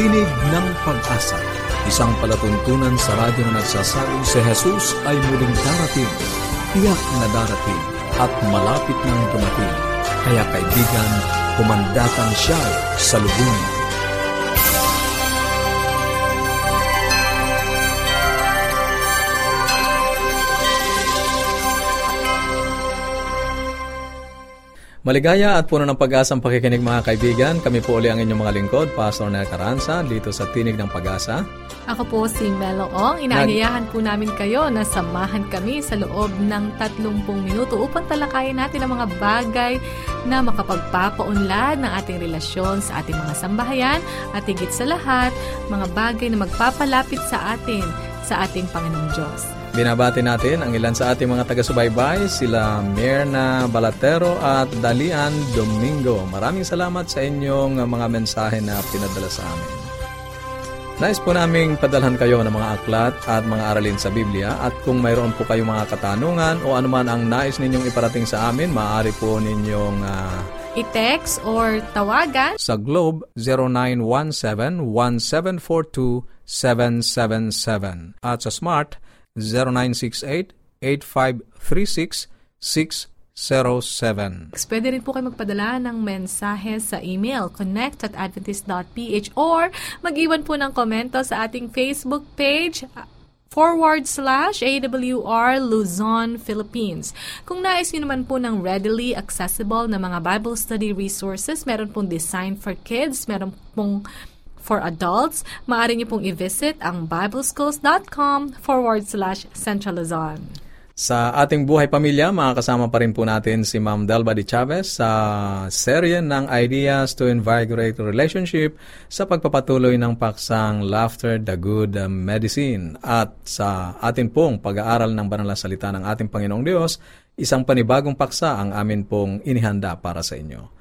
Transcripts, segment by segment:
Tinig ng Pag-asa, isang palatuntunan sa radyo na nagsasabing si Jesus ay muling darating, tiyak na darating, at malapit nang dumating. Kaya kaibigan, kumandatan siya sa lubungin. Maligaya at puno ng pag-asang pakikinig mga kaibigan. Kami po uli ang inyong mga lingkod, Pastor Nel Caranza, dito sa Tinig ng Pag-asa. Ako po si Melo Ong. Inaanyayahan po namin kayo na samahan kami sa loob ng 30 minuto upang talakayin natin ang mga bagay na makapagpapaunlad ng ating relasyon sa ating mga sambahayan at higit sa lahat, mga bagay na magpapalapit sa atin sa ating Panginoong Diyos. Binabati natin ang ilan sa ating mga taga-subaybay, sila Mirna Balatero at Dalian Domingo. Maraming salamat sa inyong mga mensahe na pinadala sa amin. Nais po naming padalhan kayo ng mga aklat at mga aralin sa Biblia at kung mayroon po kayong mga katanungan o anuman ang nais ninyong iparating sa amin, maaari po ninyong uh, i-text or tawagan sa Globe 0917-1742-777 at sa Smart 0968-8536-607. Pwede rin po kayo magpadala ng mensahe sa email connect at adventist.ph or mag-iwan po ng komento sa ating Facebook page forward slash AWR Luzon, Philippines. Kung nais nyo naman po ng readily accessible na mga Bible study resources, meron pong Design for Kids, meron pong for adults, maaari niyo pong i-visit ang bibleschools.com forward slash Central Luzon. Sa ating buhay pamilya, makakasama pa rin po natin si Ma'am Delba Di Chavez sa serye ng Ideas to Invigorate Relationship sa pagpapatuloy ng paksang Laughter, the Good Medicine. At sa atin pong pag-aaral ng banal na salita ng ating Panginoong Diyos, isang panibagong paksa ang amin pong inihanda para sa inyo.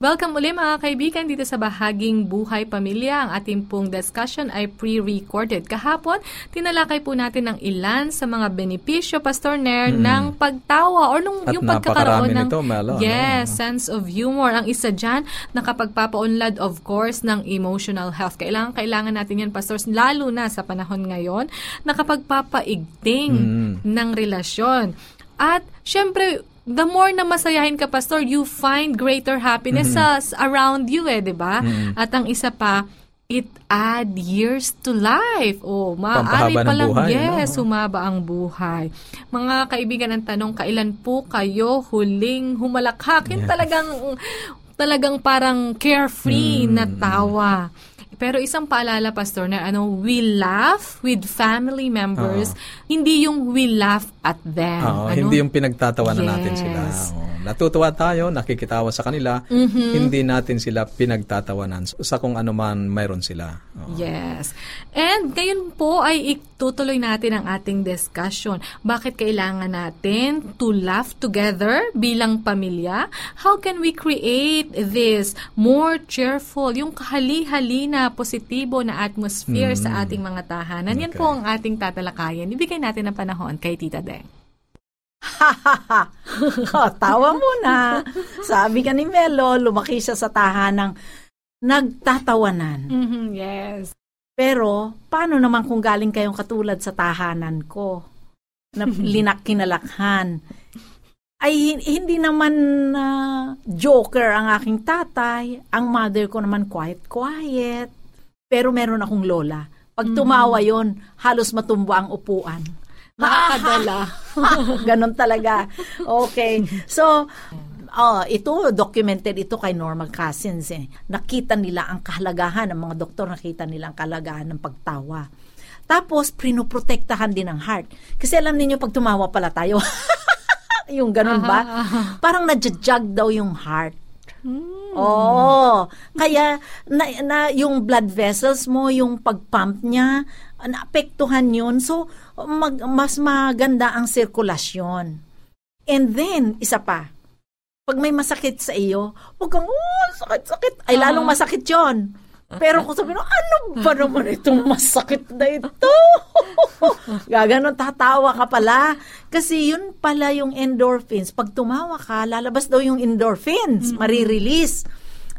Welcome uli mga kaibigan dito sa bahaging Buhay Pamilya. Ang ating pong discussion ay pre-recorded. Kahapon, tinalakay po natin ng ilan sa mga benepisyo, Pastor Nair, mm. ng pagtawa or nung, At yung pagkakaroon ng nito, Melo, yes, ano? sense of humor. Ang isa dyan, nakapagpapaunlad of course ng emotional health. Kailangan, kailangan natin yan, Pastors, lalo na sa panahon ngayon, nakapagpapaigting mm. ng relasyon. At, syempre, the more na masayahin ka, Pastor, you find greater happiness mm-hmm. around you eh, di ba? Mm-hmm. At ang isa pa, it add years to life. Oh, maaari pa lang, buhay, yes, no? sumaba ang buhay. Mga kaibigan, ang tanong, kailan po kayo huling humalakhakin? Yes. Talagang, talagang parang carefree mm. na tawa. Pero isang paalala, Pastor, na ano, we laugh with family members, uh-huh. hindi yung we laugh at them. Uh-huh. Ano? Hindi yung pinagtatawanan yes. natin sila. Uh-huh. Natutuwa tayo, nakikitawa sa kanila, mm-hmm. hindi natin sila pinagtatawanan sa kung ano man mayroon sila. Uh-huh. Yes. And ngayon po ay itutuloy natin ang ating discussion. Bakit kailangan natin to laugh together bilang pamilya? How can we create this more cheerful, yung kahali-hali na positibo na atmosphere mm. sa ating mga tahanan. Okay. Yan po ang ating tatalakayan. Ibigay natin ng panahon kay Tita Deng. Ha ha ha! tawa muna. Sabi ka ni Melo, lumaki siya sa tahanang nagtatawanan. Mm-hmm, yes. Pero, paano naman kung galing kayong katulad sa tahanan ko? Na linak kinalakhan ay hindi naman uh, joker ang aking tatay. Ang mother ko naman quiet-quiet. Pero meron akong lola. Pag mm-hmm. tumawa yon halos matumbo ang upuan. Nakakadala. Ganon talaga. Okay. So, oh, ito, documented ito kay Normal Cousins. Eh. Nakita nila ang kahalagahan, ng mga doktor nakita nila ang kahalagahan ng pagtawa. Tapos, prinoprotektahan din ang heart. Kasi alam niyo pag tumawa pala tayo, yung ganun ba? Parang nadjajag daw yung heart. Hmm. Oh, kaya na, na yung blood vessels mo, yung pagpump niya, naapektuhan yun. So, mag, mas maganda ang sirkulasyon. And then, isa pa, pag may masakit sa iyo, huwag kang, oh, sakit, sakit. Ay, lalong masakit yon pero kung sabi ano ba naman itong masakit na ito? Gaganon, tatawa ka pala. Kasi yun pala yung endorphins. Pag tumawa ka, lalabas daw yung endorphins, mm-hmm. marirelease.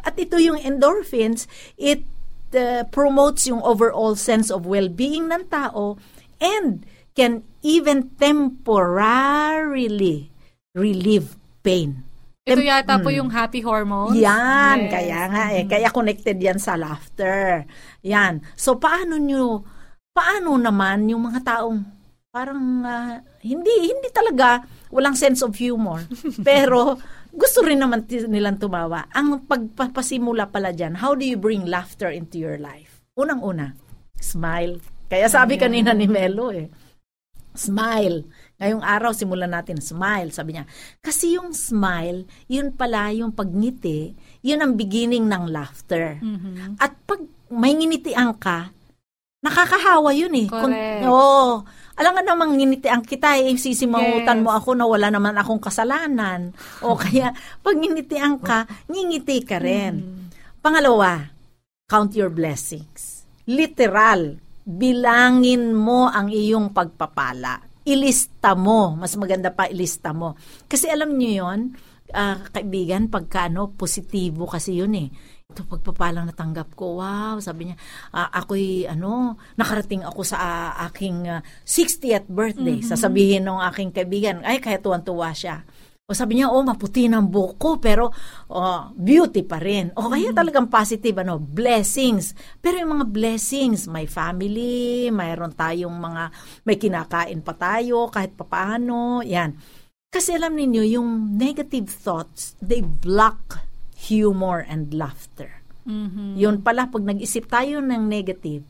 At ito yung endorphins, it uh, promotes yung overall sense of well-being ng tao and can even temporarily relieve pain. Ito yata po yung happy hormones. Yan, Yes. kaya nga eh. Kaya connected yan sa laughter. Yan. So, paano nyo, paano naman yung mga taong parang ah, hindi, hindi talaga walang sense of humor. Pero, gusto rin naman nilang tumawa. Ang pagpapasimula pala dyan, how do you bring laughter into your life? Unang-una, smile. Kaya sabi kanina ni Melo eh, smile. Ngayong araw, simulan natin, smile. Sabi niya, kasi yung smile, yun pala yung pagngiti, yun ang beginning ng laughter. Mhm. At pag may nginitian ka, nakakahawa yun eh. Correct. Oo. Alam nga namang nginitian kita eh, sisimangutan Yes. mo ako na wala naman akong kasalanan. o kaya, pag nginitian ka, ngingiti ka rin. Mm-hmm. Pangalawa, count your blessings. Literal, bilangin mo ang iyong pagpapala. Ilista mo. Mas maganda pa, ilista mo. Kasi alam niyo yon ah, kaibigan, pagka ano, positibo kasi yun eh. Ito pagpapalang natanggap ko, wow, sabi niya, ah, ako'y ano, nakarating ako sa ah, aking ah, 60th birthday. Sasabihin ng aking kaibigan, ay, kaya tuwan-tuwa siya. O sabi niya, oh, maputi ng buhok ko, pero oh, beauty pa rin. O kaya talagang positive, ano, blessings. Pero yung mga blessings, may family, mayroon tayong mga, may kinakain pa tayo, kahit papaano, yan. Kasi alam ninyo, yung negative thoughts, they block humor and laughter. Mhm. Yun pala, pag nag-isip tayo ng negative,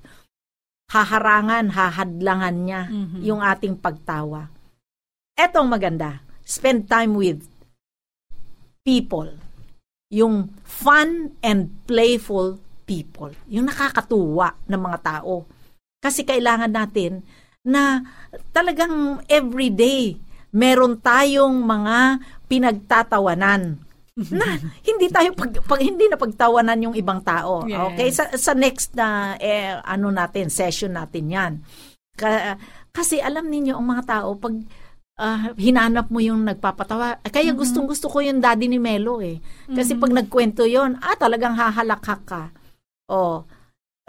haharangan, hahadlangan niya Mhm. yung ating pagtawa. Etong maganda, spend time with people. Yung fun and playful people. Yung nakakatuwa ng mga tao. Kasi kailangan natin na talagang everyday meron tayong mga pinagtatawanan na hindi tayo pag, pag hindi na pagtawanan yung ibang tao. Yes. Okay? Sa, sa next na eh, ano natin, session natin 'yan. Ka- kasi alam niyo ang mga tao pag ah, hinanap mo yung nagpapatawa. Kaya gustong gusto ko yung daddy ni Melo eh. Kasi pag nagkwento yon ah talagang hahalakhak ka. Oh,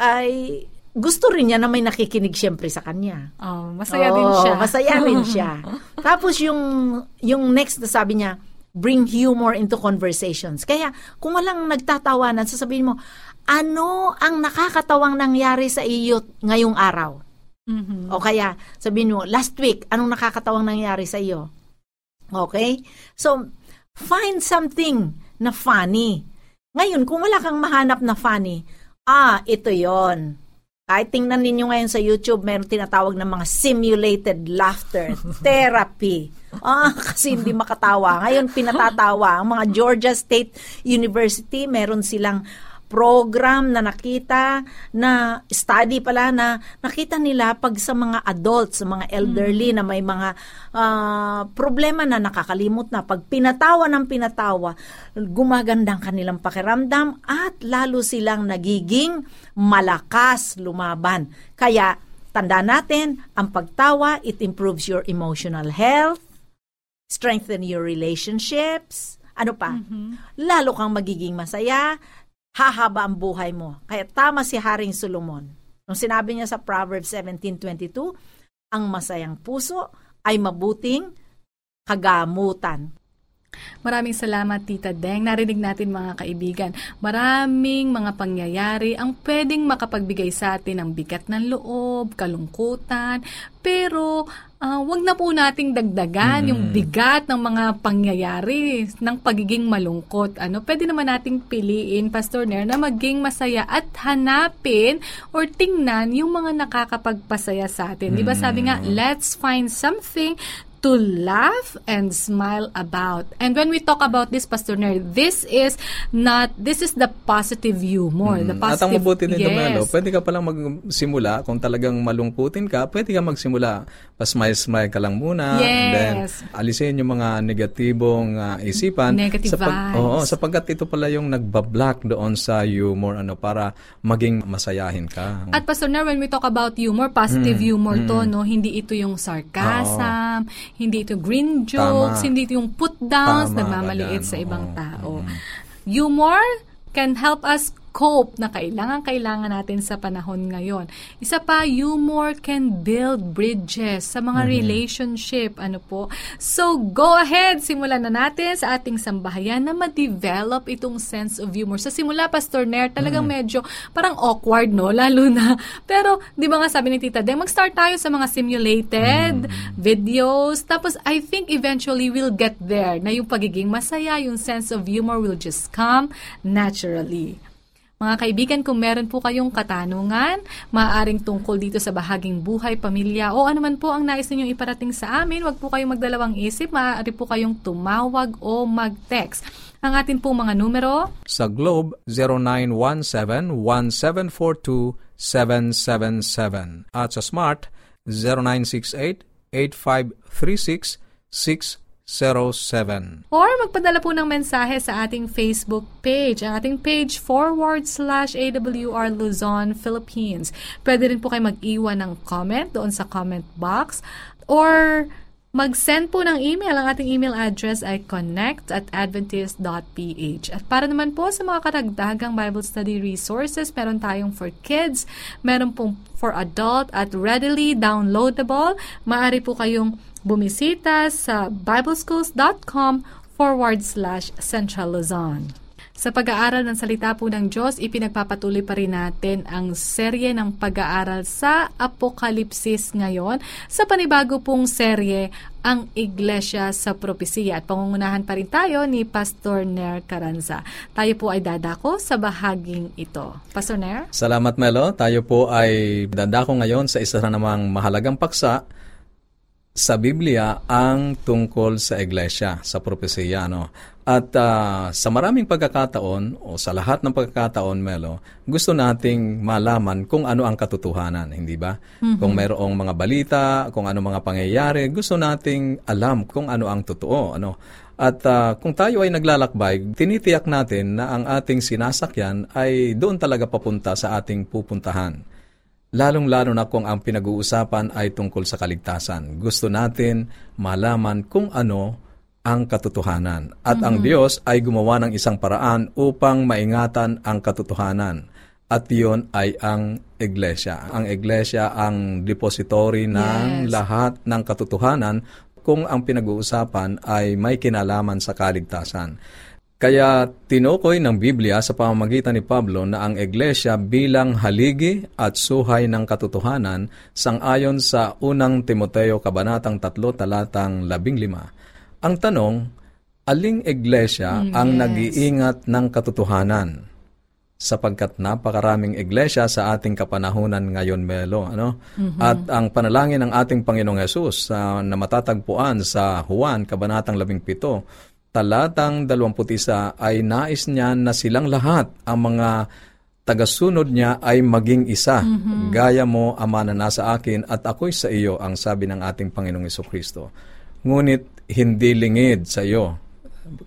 ay gusto rin niya na may nakikinig siyempre sa kanya. Oh, masaya din Oo, siya. Masaya rin siya. Tapos yung yung next na sabi niya, bring humor into conversations. Kaya kung walang nagtatawanan, sasabihin mo, ano ang nakakatawang nangyari sa iyo ngayong araw? Mhm. O kaya sabihin mo, last week, anong nakakatawang nangyari sa iyo? Okay? So, find something na funny. Ngayon, kung wala kang mahanap na funny, ah, ito yon. Kahit tingnan ninyo ngayon sa YouTube, meron tinatawag ng mga simulated laughter therapy. Ah, kasi hindi makatawa. Ngayon, pinatatawa. Ang mga Georgia State University, meron silang program na nakita na study pala na nakita nila pag sa mga adults, sa mga elderly na may mga ah, problema na nakakalimot na pag pinatawa ng pinatawa, gumagandang kanilang pakiramdam at lalo silang nagiging malakas lumaban. Kaya tanda natin, ang pagtawa, it improves your emotional health, strengthen your relationships, ano pa? Lalo kang magiging masaya, hahaba ang buhay mo. Kaya tama si Haring Solomon. Nung sinabi niya sa Proverbs 17.22, ang masayang puso ay mabuting kagamutan. Maraming salamat, Tita Deng. Narinig natin mga kaibigan. Maraming mga pangyayari ang pwedeng makapagbigay sa atin ng bigat ng loob, kalungkutan, pero ah, wag na po nating dagdagan yung bigat ng mga pangyayari ng pagiging malungkot. Ano, pwede naman nating piliin, Pastor Nair, na maging masaya at hanapin or tingnan yung mga nakakapagpasaya sa atin. Di ba sabi nga, let's find something to laugh and smile about. And when we talk about this, Pastor Nair, this is not, this is the positive humor. The Mm. At ang positive, mabuti nito, yes. Melo, pwede ka palang magsimula, kung talagang malungkutin ka, pwede ka magsimula. Pa-smile-smile ka lang muna. And then, Yes. alisin yung mga negatibong ah, isipan. Negative Sapag- vibes. Oo, sapagkat ito pala yung nagbablock doon sa humor, ano, para maging masayahin ka. At Pastor Nair, when we talk about humor, positive Mm. humor to, no? Hindi ito yung sarcasm, hindi ito green jokes, Tama. hindi ito yung put downs, Tama ka nagmamaliit dyan, sa ibang tao. Humor can help us scope na kailangan-kailangan natin sa panahon ngayon. Isa pa, humor can build bridges sa mga mm-hmm. relationship. Ano po? So, go ahead. Simulan na natin sa ating sambahayan na ma-develop itong sense of humor. Sa simula, Pastor Nair, talagang mm-hmm. medyo parang awkward, no? Lalo na. Pero, di ba nga sabi ni Tita Deng, mag-start tayo sa mga simulated mm-hmm. videos. Tapos, I think eventually we'll get there na yung pagiging masaya, yung sense of humor will just come naturally. Mga kaibigan, kung meron po kayong katanungan, maaaring tungkol dito sa bahaging buhay, pamilya, o anuman po ang nais ninyong iparating sa amin, wag po kayong magdalawang isip, maaari po kayong tumawag o mag-text. Ang atin po mga numero? Sa Globe, 0917-1742-777. At sa Smart, 0968-8536-6 0917. Or magpadala po ng mensahe sa ating Facebook page. Ang ating page forward slash AWR Luzon, Philippines. Pwede rin po kayo mag-iwan ng comment doon sa comment box. Or mag-send po ng email. Ang ating email address ay connect at adventist.ph. At para naman po sa mga karagdagang Bible study resources, meron tayong for kids, meron pong for adult at readily downloadable. Maaari po kayong bumisita sa bibleschools.com forward slash Central Luzon. Sa pag-aaral ng salita po ng Diyos, ipinagpapatuloy pa rin natin ang serye ng pag-aaral sa Apokalipsis ngayon. Sa panibago pong serye, ang Iglesia sa Propesiya. At pangungunahan pa rin tayo ni Pastor Nair Caranza. Tayo po ay dadako sa bahaging ito. Pastor Nair? Salamat Melo. Tayo po ay dadako ngayon sa isa na namang mahalagang paksa sa Biblia ang tungkol sa iglesia, sa propesiya. No? At uh, sa maraming pagkakataon, o sa lahat ng pagkakataon, Melo, gusto nating malaman kung ano ang katotohanan, hindi ba? Mm-hmm. Kung mayroong mga balita, kung ano mga pangyayari, gusto nating alam kung ano ang totoo. Ano? At uh, kung tayo ay naglalakbay, tinitiyak natin na ang ating sinasakyan ay doon talaga papunta sa ating pupuntahan lalong-lalo na kung ang pinag-uusapan ay tungkol sa kaligtasan. Gusto natin malaman kung ano ang katotohanan. At mm-hmm. ang Diyos ay gumawa ng isang paraan upang maingatan ang katotohanan. At iyon ay ang iglesia. Ang iglesia ang depository ng yes. lahat ng katotohanan kung ang pinag-uusapan ay may kinalaman sa kaligtasan. Kaya tinukoy ng Biblia sa pamamagitan ni Pablo na ang iglesia bilang haligi at suhay ng katotohanan sangayon sa unang Timoteo Kabanatang 3 talatang 15. Ang tanong, aling iglesia mm, ang yes. nag-iingat ng katotohanan? sapagkat napakaraming iglesia sa ating kapanahunan ngayon, Melo. Ano? Mm-hmm. At ang panalangin ng ating Panginoong Yesus uh, na matatagpuan sa Juan, Kabanatang 17, talatang 21 ay nais niya na silang lahat ang mga tagasunod niya ay maging isa. Mm-hmm. Gaya mo, Ama na nasa akin at ako'y sa iyo, ang sabi ng ating Panginoong Kristo. Ngunit hindi lingid sa iyo,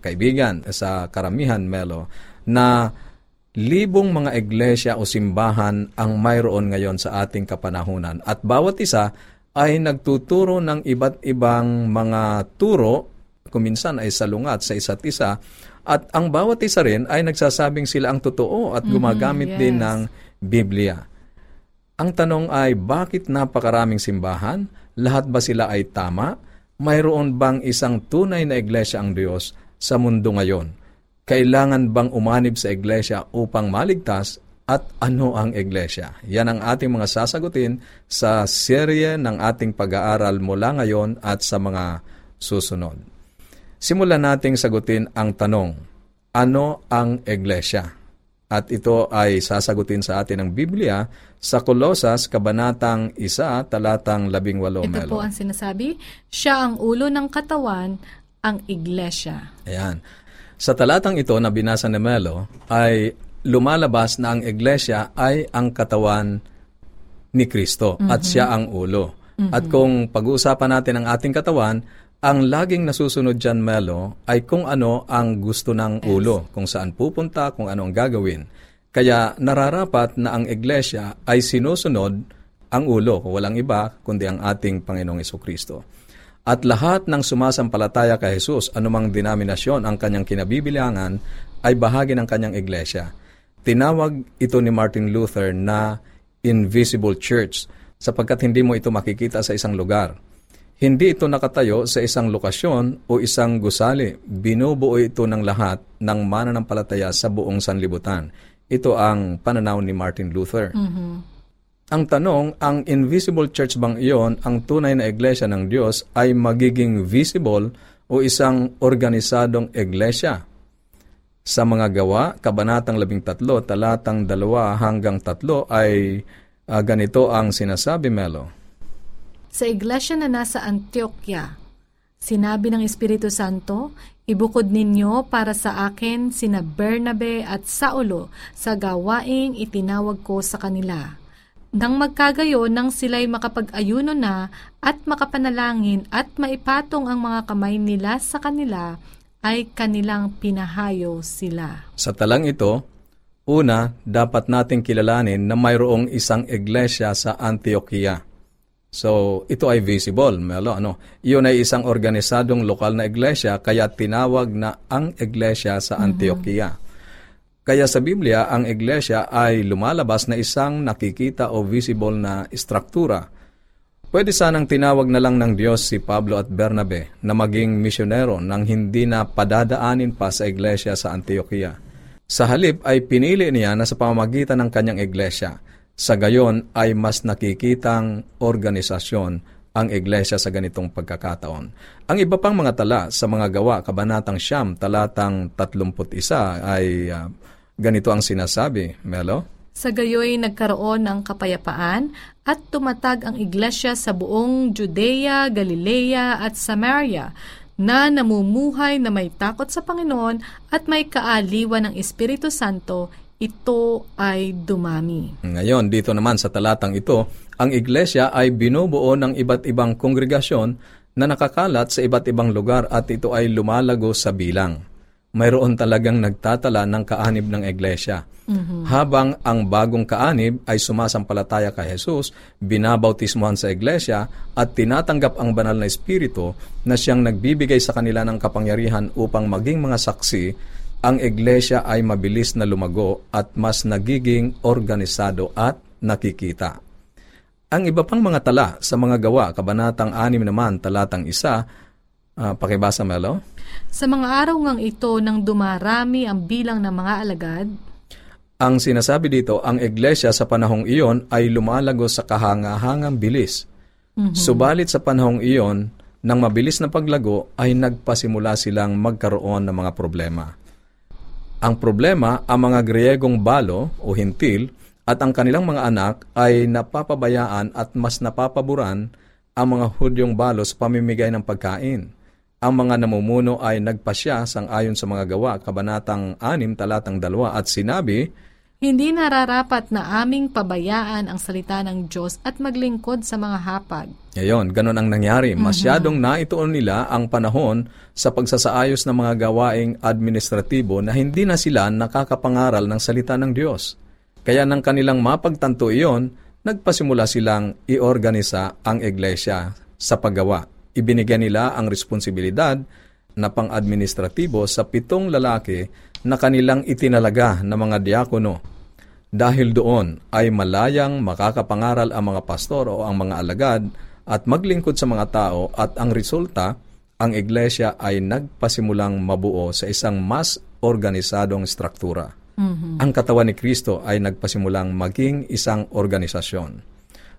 kaibigan, sa karamihan, Melo, na libong mga iglesia o simbahan ang mayroon ngayon sa ating kapanahunan. At bawat isa ay nagtuturo ng iba't ibang mga turo kuminsan ay salungat sa isa't isa. At ang bawat isa rin ay nagsasabing sila ang totoo at mm-hmm, gumagamit mm-hmm, yes. din ng Biblia. Ang tanong ay, bakit napakaraming simbahan? Lahat ba sila ay tama? Mayroon bang isang tunay na iglesia ang Diyos sa mundo ngayon? Kailangan bang umanib sa iglesia upang maligtas at ano ang iglesia? Yan ang ating mga sasagutin sa serye ng ating pag-aaral mula ngayon at sa mga susunod. Simulan nating sagutin ang tanong, ano ang iglesia? At ito ay sasagutin sa atin ng Biblia sa Kolosas, Kabanatang 1, talatang 18. Ito po ang sinasabi, siya ang ulo ng katawan, ang iglesia. Ayan. Sa talatang ito na binasa ni Melo, ay lumalabas na ang iglesia ay ang katawan ni Kristo mm-hmm. at siya ang ulo. Mm-hmm. At kung pag-uusapan natin ang ating katawan, ang laging nasusunod dyan, Melo, ay kung ano ang gusto ng ulo, kung saan pupunta, kung ano ang gagawin. Kaya nararapat na ang iglesia ay sinusunod ang ulo, walang iba, kundi ang ating Panginoong Kristo. At lahat ng sumasampalataya kay Jesus, anumang denominasyon ang kanyang kinabibilangan, ay bahagi ng kanyang iglesia. tinawag ito ni Martin Luther na invisible church sapagkat hindi mo ito makikita sa isang lugar. Hindi ito nakatayo sa isang lokasyon o isang gusali. Binubuo ito ng lahat ng mananampalataya sa buong sanlibutan. Ito ang pananaw ni Martin Luther. Mm-hmm. Ang tanong, ang invisible church bang iyon, ang tunay na iglesia ng Diyos, ay magiging visible o isang organisadong iglesia? Sa mga gawa, Kabanatang 13, talatang 2 hanggang 3 ay uh, ganito ang sinasabi, Melo. Sa iglesia na nasa Antioquia, sinabi ng Espiritu Santo, Ibukod ninyo para sa akin sina Bernabe at Saulo sa gawaing itinawag ko sa kanila. Nang magkagayon nang sila'y makapag-ayuno na at makapanalangin at maipatong ang mga kamay nila sa kanila, ay kanilang pinahayo sila. Sa talang ito, una, dapat nating kilalanin na mayroong isang iglesia sa Antioquia. So, ito ay visible, Melo. Ano? Iyon ay isang organisadong lokal na iglesia, kaya tinawag na ang iglesia sa Antioquia. Mm-hmm. Kaya sa Biblia, ang iglesia ay lumalabas na isang nakikita o visible na istruktura. Pwede sanang tinawag na lang ng Diyos si Pablo at Bernabe na maging misyonero nang hindi na padadaanin pa sa iglesia sa Antioquia. Sa halip ay pinili niya na sa pamamagitan ng kanyang iglesia – sa gayon ay mas nakikitang organisasyon ang iglesia sa ganitong pagkakataon. Ang iba pang mga tala sa mga gawa, Kabanatang Siyam, talatang 31 ay uh, ganito ang sinasabi, Melo? Sa gayoy nagkaroon ng kapayapaan at tumatag ang iglesia sa buong Judea, Galilea at Samaria na namumuhay na may takot sa Panginoon at may kaaliwan ng Espiritu Santo ito ay dumami. Ngayon, dito naman sa talatang ito, ang iglesia ay binubuo ng iba't ibang kongregasyon na nakakalat sa iba't ibang lugar at ito ay lumalago sa bilang. Mayroon talagang nagtatala ng kaanib ng iglesia. Mm-hmm. Habang ang bagong kaanib ay sumasampalataya kay Jesus, binabautismohan sa iglesia at tinatanggap ang banal na espiritu na siyang nagbibigay sa kanila ng kapangyarihan upang maging mga saksi ang iglesia ay mabilis na lumago at mas nagiging organisado at nakikita. Ang iba pang mga tala sa mga gawa, kabanatang 6 naman, talatang isa, uh, pakibasa Melo? Sa mga araw ngang ito nang dumarami ang bilang ng mga alagad, ang sinasabi dito, ang iglesia sa panahong iyon ay lumalago sa kahangahangang bilis. Mm-hmm. Subalit sa panahong iyon, nang mabilis na paglago ay nagpasimula silang magkaroon ng mga problema. Ang problema, ang mga Griegong balo o hintil at ang kanilang mga anak ay napapabayaan at mas napapaboran ang mga Hudyong balo sa pamimigay ng pagkain. Ang mga namumuno ay nagpasya sang ayon sa mga gawa, kabanatang 6, talatang 2, at sinabi, hindi nararapat na aming pabayaan ang salita ng Diyos at maglingkod sa mga hapag. Ngayon, ganun ang nangyari. Mhm. Masyadong naituon nila ang panahon sa pagsasaayos ng mga gawaing administratibo na hindi na sila nakakapangaral ng salita ng Diyos. Kaya nang kanilang mapagtanto iyon, nagpasimula silang iorganisa ang iglesia sa paggawa. Ibinigyan nila ang responsibilidad na pang-administratibo sa pitong lalaki na kanilang itinalaga na mga diakono dahil doon ay malayang makakapangaral ang mga pastor o ang mga alagad at maglingkod sa mga tao at ang resulta, ang iglesia ay nagpasimulang mabuo sa isang mas organisadong struktura. Mm-hmm. Ang katawan ni Kristo ay nagpasimulang maging isang organisasyon.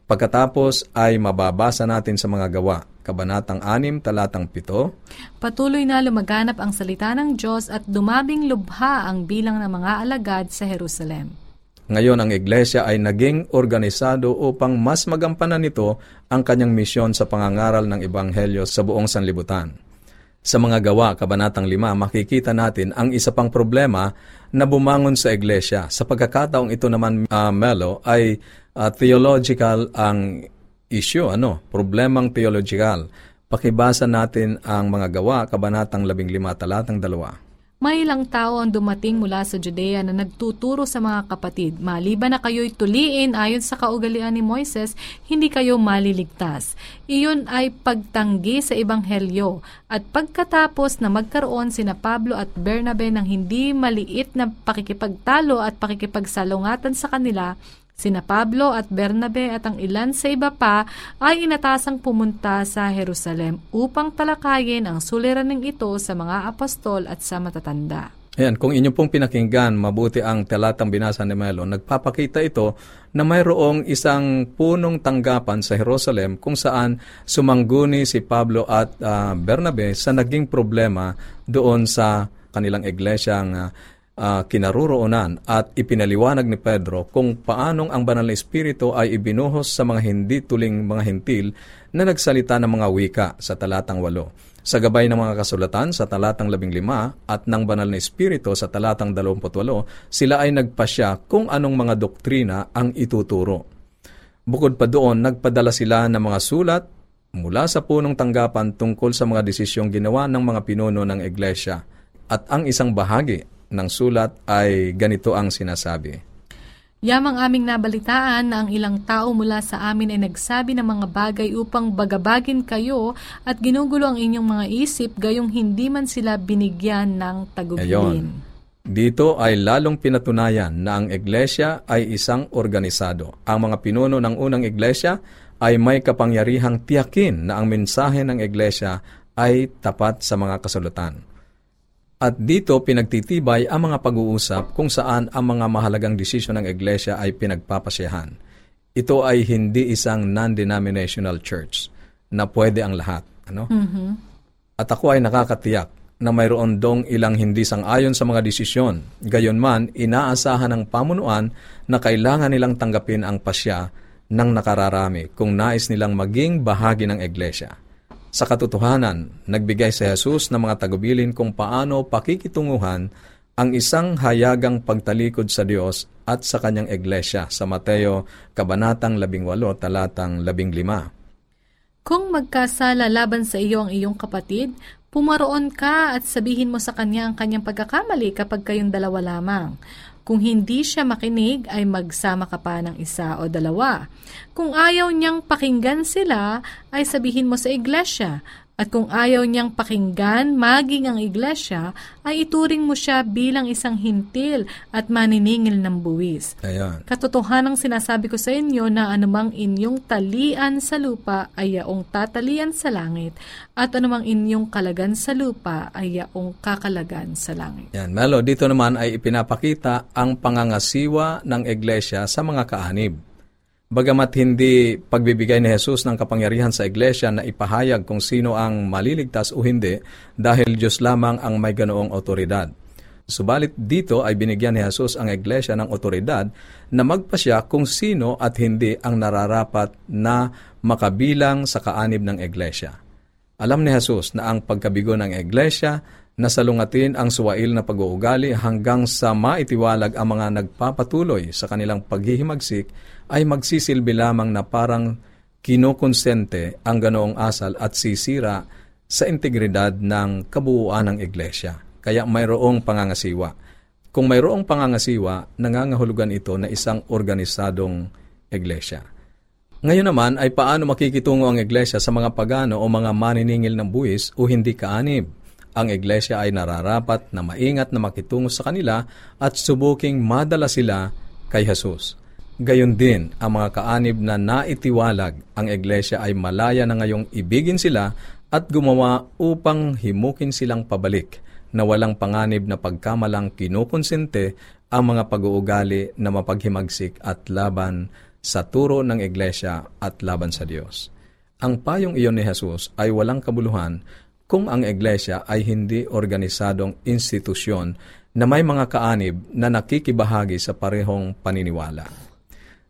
Pagkatapos ay mababasa natin sa mga gawa, Kabanatang 6, talatang 7. Patuloy na lumaganap ang salita ng Diyos at dumabing lubha ang bilang ng mga alagad sa Jerusalem. Ngayon ang Iglesia ay naging organisado upang mas magampanan nito ang kanyang misyon sa pangangaral ng Ebanghelyo sa buong sanlibutan. Sa mga gawa, Kabanatang 5, makikita natin ang isa pang problema na bumangon sa Iglesia. Sa pagkakataong ito naman, uh, Melo, ay uh, theological ang issue, ano, problemang theological. Pakibasa natin ang mga gawa, Kabanatang 15, talatang 2. May ilang tao ang dumating mula sa Judea na nagtuturo sa mga kapatid, maliban na kayo'y tuliin ayon sa kaugalian ni Moises, hindi kayo maliligtas. Iyon ay pagtanggi sa Ebanghelyo at pagkatapos na magkaroon sina Pablo at Bernabe ng hindi maliit na pakikipagtalo at pakikipagsalungatan sa kanila, Sina Pablo at Bernabe at ang ilan sa iba pa ay inatasang pumunta sa Jerusalem upang talakayin ang suliraning ito sa mga apostol at sa matatanda. Ayan, kung inyo pong pinakinggan, mabuti ang talatang binasa ni Melo, nagpapakita ito na mayroong isang punong tanggapan sa Jerusalem kung saan sumangguni si Pablo at uh, Bernabe sa naging problema doon sa kanilang iglesyang uh, uh, kinaruroonan at ipinaliwanag ni Pedro kung paanong ang banal na espiritu ay ibinuhos sa mga hindi tuling mga hintil na nagsalita ng mga wika sa talatang 8. Sa gabay ng mga kasulatan sa talatang 15 at ng banal na espiritu sa talatang 28, sila ay nagpasya kung anong mga doktrina ang ituturo. Bukod pa doon, nagpadala sila ng mga sulat mula sa punong tanggapan tungkol sa mga desisyong ginawa ng mga pinuno ng iglesia. At ang isang bahagi ng sulat ay ganito ang sinasabi. Yamang aming nabalitaan na ang ilang tao mula sa amin ay nagsabi ng mga bagay upang bagabagin kayo at ginugulo ang inyong mga isip gayong hindi man sila binigyan ng tagubilin. Dito ay lalong pinatunayan na ang iglesia ay isang organisado. Ang mga pinuno ng unang iglesia ay may kapangyarihang tiyakin na ang mensahe ng iglesia ay tapat sa mga kasulatan. At dito pinagtitibay ang mga pag-uusap kung saan ang mga mahalagang desisyon ng Iglesia ay pinagpapasyahan. Ito ay hindi isang non-denominational church na pwede ang lahat. Ano? Mm-hmm. At ako ay nakakatiyak na mayroon dong ilang hindi sang-ayon sa mga desisyon. Gayon man, inaasahan ng pamunuan na kailangan nilang tanggapin ang pasya ng nakararami kung nais nilang maging bahagi ng iglesia. Sa katotohanan, nagbigay si Jesus ng mga tagubilin kung paano pakikitunguhan ang isang hayagang pagtalikod sa Diyos at sa kanyang iglesia sa Mateo Kabanatang 18, talatang 15. Kung magkasala laban sa iyo ang iyong kapatid, pumaroon ka at sabihin mo sa kanya ang kanyang pagkakamali kapag kayong dalawa lamang. Kung hindi siya makinig, ay magsama ka pa ng isa o dalawa. Kung ayaw niyang pakinggan sila, ay sabihin mo sa iglesia. At kung ayaw niyang pakinggan maging ang iglesia, ay ituring mo siya bilang isang hintil at maniningil ng buwis. Ayan. Katotohanang sinasabi ko sa inyo na anumang inyong talian sa lupa ay yaong tatalian sa langit at anumang inyong kalagan sa lupa ay yaong kakalagan sa langit. Yan. Melo, dito naman ay ipinapakita ang pangangasiwa ng iglesia sa mga kaanib. Bagamat hindi pagbibigay ni Jesus ng kapangyarihan sa iglesia na ipahayag kung sino ang maliligtas o hindi dahil Diyos lamang ang may ganoong otoridad. Subalit dito ay binigyan ni Jesus ang iglesia ng otoridad na magpasya kung sino at hindi ang nararapat na makabilang sa kaanib ng iglesia. Alam ni Jesus na ang pagkabigo ng iglesia na salungatin ang suwail na pag-uugali hanggang sa maitiwalag ang mga nagpapatuloy sa kanilang paghihimagsik ay magsisilbi lamang na parang kinokonsente ang ganoong asal at sisira sa integridad ng kabuuan ng iglesia. Kaya mayroong pangangasiwa. Kung mayroong pangangasiwa, nangangahulugan ito na isang organisadong iglesia. Ngayon naman ay paano makikitungo ang iglesia sa mga pagano o mga maniningil ng buwis o hindi kaanib. Ang iglesia ay nararapat na maingat na makitungo sa kanila at subuking madala sila kay Jesus. Gayon din, ang mga kaanib na naitiwalag ang iglesia ay malaya na ngayong ibigin sila at gumawa upang himukin silang pabalik na walang panganib na pagkamalang kinukonsente ang mga pag-uugali na mapaghimagsik at laban sa turo ng iglesia at laban sa Diyos. Ang payong iyon ni Jesus ay walang kabuluhan kung ang iglesia ay hindi organisadong institusyon na may mga kaanib na nakikibahagi sa parehong paniniwala.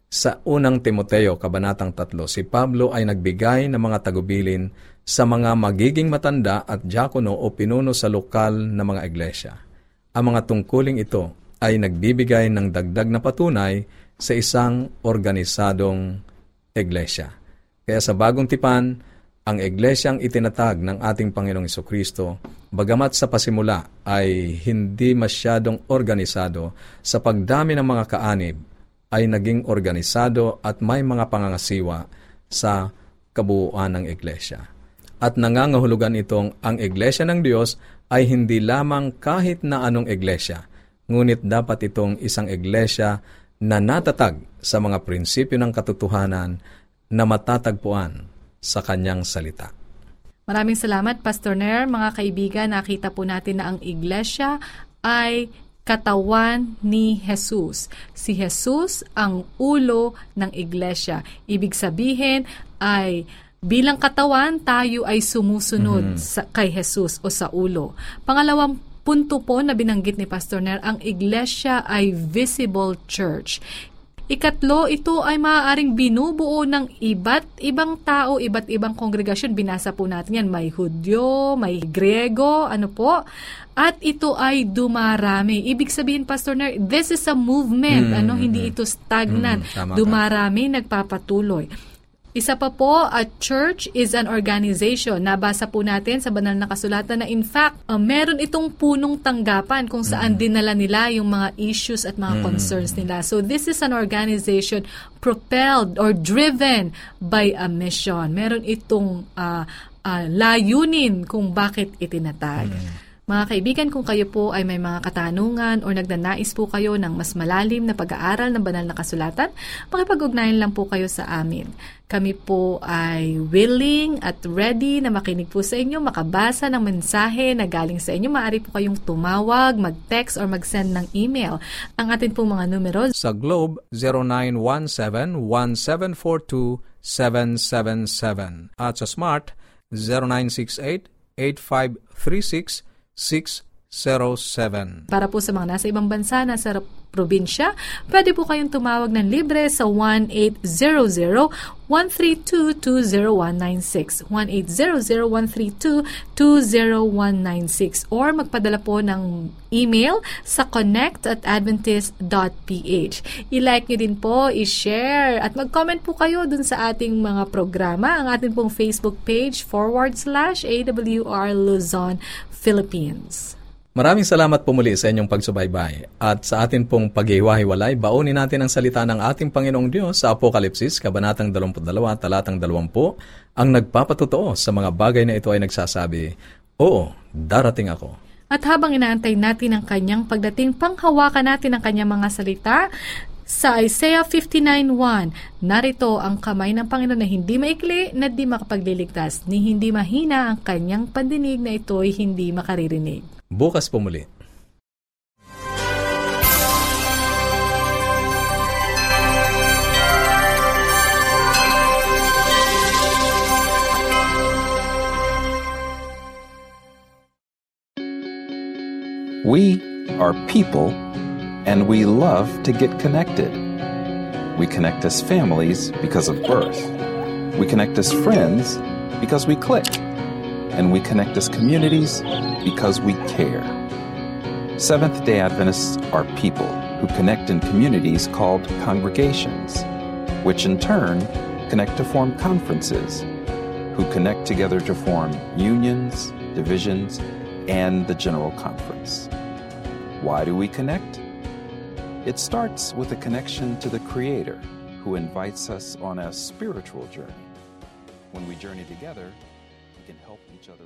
Sa unang Timoteo, Kabanatang 3, si Pablo ay nagbigay ng mga tagubilin sa mga magiging matanda at diakono o pinuno sa lokal na mga iglesia. Ang mga tungkuling ito ay nagbibigay ng dagdag na patunay sa isang organisadong iglesia. Kaya sa bagong tipan, Ang iglesyang itinatag ng ating Panginoong Kristo, bagamat sa pasimula ay hindi masyadong organisado, sa pagdami ng mga kaanib, ay naging organisado at may mga pangangasiwa sa kabuuan ng iglesia. At nangangahulugan itong ang iglesia ng Diyos ay hindi lamang kahit na anong iglesia, ngunit dapat itong isang iglesia na natatag sa mga prinsipyo ng katotohanan na matatagpuan sa kanyang salita. Maraming salamat, Pastor Nair. Mga kaibigan, nakita po natin na ang iglesia ay katawan ni Jesus. Si Jesus ang ulo ng iglesia. Ibig sabihin ay bilang katawan, tayo ay sumusunod mm-hmm. sa, kay Jesus o sa ulo. Pangalawang punto po na binanggit ni Pastor Nair, ang iglesia ay visible church. Ikatlo, ito ay maaaring binubuo ng iba't ibang tao, iba't ibang kongregasyon. Binasa po natin yan. May Hudyo, may Grego, ano po. At ito ay dumarami. Ibig sabihin, Pastor Ner, this is a movement. Mm, ano, hindi ito stagnant. Mm, dumarami, nagpapatuloy. Isa pa po, a church is an organization. Nabasa po natin sa banal na kasulatan na in fact, uh, meron itong punong tanggapan kung saan mm. dinala nila yung mga issues at mga mm. concerns nila. So this is an organization propelled or driven by a mission. Meron itong uh, uh, layunin kung bakit itinatag. Mm. Mga kaibigan, kung kayo po ay may mga katanungan o nagnanais po kayo ng mas malalim na pag-aaral ng banal na kasulatan, makipag-ugnayan lang po kayo sa amin. Kami po ay willing at ready na makinig po sa inyo, makabasa ng mensahe na galing sa inyo. Maaari po kayong tumawag, mag-text or mag-send ng email. Ang atin pong mga numero sa Globe 0917-1742-777 at sa Smart 0968 8536 0917. Para po sa mga nasa ibang bansa, nasa probinsya, pwede po kayong tumawag ng libre sa 1-800-132-20196. 1-800-132-20196 or magpadala po ng email sa connect at adventist.ph. I-like nyo din po, i-share at mag-comment po kayo dun sa ating mga programa. Ang ating pong Facebook page forward slash AWR Luzon, Philippines. Maraming salamat po muli sa inyong pagsubaybay. At sa atin pong paghiwa-hiwalay, baunin natin ang salita ng ating Panginoong Diyos sa Apokalipsis, Kabanatang 22, Talatang 20, ang nagpapatotoo sa mga bagay na ito ay nagsasabi, Oo, darating ako. At habang inaantay natin ang kanyang pagdating, panghawakan natin ang kanyang mga salita, sa Isaiah 59.1, narito ang kamay ng Panginoon na hindi maikli na di makapagliligtas, ni hindi mahina ang kanyang pandinig na ito'y hindi makaririnig. Bukas po muli. We are people and we love to get connected. We connect as families because of birth. We connect as friends because we click and we connect as communities because we care. Seventh day Adventists are people who connect in communities called congregations, which in turn connect to form conferences, who connect together to form unions, divisions, and the General Conference. Why do we connect? It starts with a connection to the Creator, who invites us on a spiritual journey. When we journey together, we can help each other.